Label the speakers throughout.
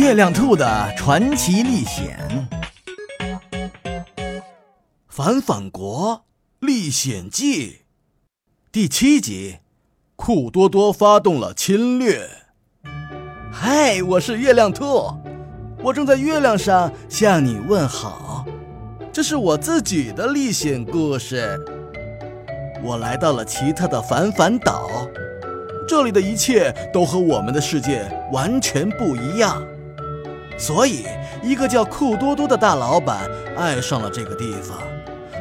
Speaker 1: 月亮兔的传奇历险，《反反国历险记》第七集：酷多多发动了侵略。嗨，我是月亮兔，我正在月亮上向你问好。这是我自己的历险故事。我来到了奇特的反反岛，这里的一切都和我们的世界完全不一样。所以，一个叫酷多多的大老板爱上了这个地方，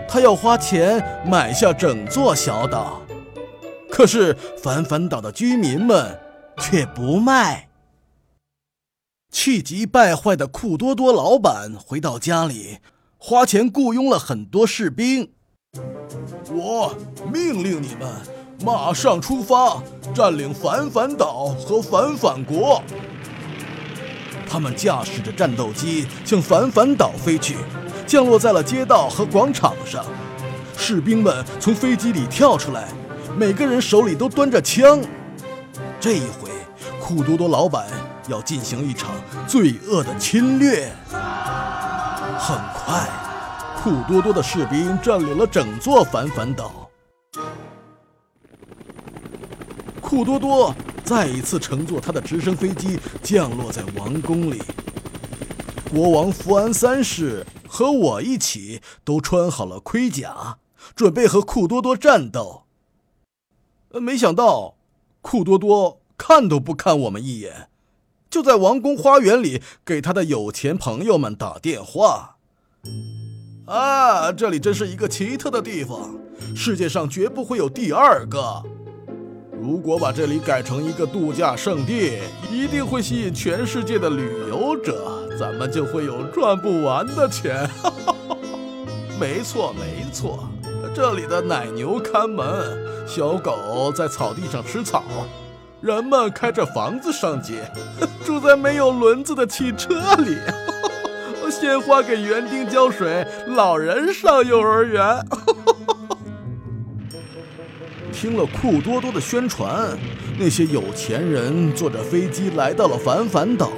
Speaker 1: 他要花钱买下整座小岛。可是，反反岛的居民们却不卖。气急败坏的酷多多老板回到家里，花钱雇佣了很多士兵。我命令你们马上出发，占领反反岛和反反国。他们驾驶着战斗机向反反岛飞去，降落在了街道和广场上。士兵们从飞机里跳出来，每个人手里都端着枪。这一回，酷多多老板要进行一场罪恶的侵略。很快，酷多多的士兵占领了整座反反岛。酷多多。再一次乘坐他的直升飞机降落在王宫里，国王福安三世和我一起都穿好了盔甲，准备和酷多多战斗。没想到，酷多多看都不看我们一眼，就在王宫花园里给他的有钱朋友们打电话。啊，这里真是一个奇特的地方，世界上绝不会有第二个。如果把这里改成一个度假胜地，一定会吸引全世界的旅游者，咱们就会有赚不完的钱。没错，没错，这里的奶牛看门，小狗在草地上吃草，人们开着房子上街，住在没有轮子的汽车里，鲜花给园丁浇水，老人上幼儿园。听了酷多多的宣传，那些有钱人坐着飞机来到了反反岛。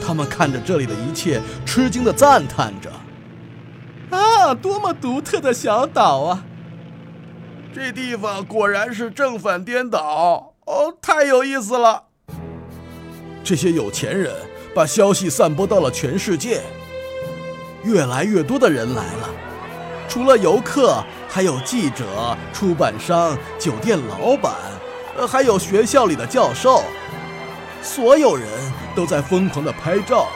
Speaker 1: 他们看着这里的一切，吃惊地赞叹着：“啊，多么独特的小岛啊！这地方果然是正反颠倒哦，太有意思了。”这些有钱人把消息散播到了全世界，越来越多的人来了。除了游客。还有记者、出版商、酒店老板，呃，还有学校里的教授，所有人都在疯狂的拍照。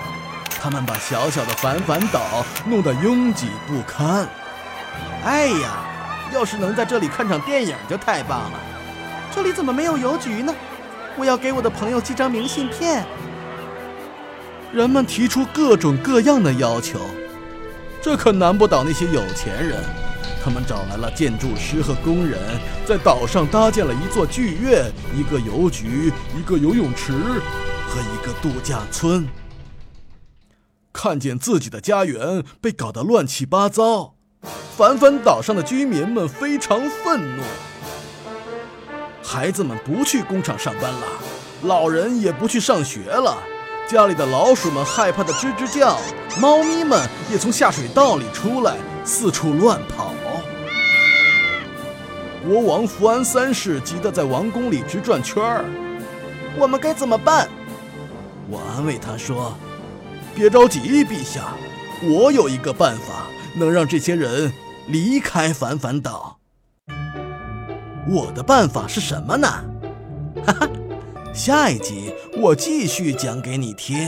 Speaker 1: 他们把小小的反反岛弄得拥挤不堪。哎呀，要是能在这里看场电影就太棒了。这里怎么没有邮局呢？我要给我的朋友寄张明信片。人们提出各种各样的要求，这可难不倒那些有钱人。他们找来了建筑师和工人，在岛上搭建了一座剧院、一个邮局、一个游泳池和一个度假村。看见自己的家园被搞得乱七八糟，凡凡岛上的居民们非常愤怒。孩子们不去工厂上班了，老人也不去上学了，家里的老鼠们害怕的吱吱叫，猫咪们也从下水道里出来，四处乱跑。国王福安三世急得在王宫里直转圈儿，我们该怎么办？我安慰他说：“别着急，陛下，我有一个办法能让这些人离开凡凡岛。我的办法是什么呢？哈哈，下一集我继续讲给你听。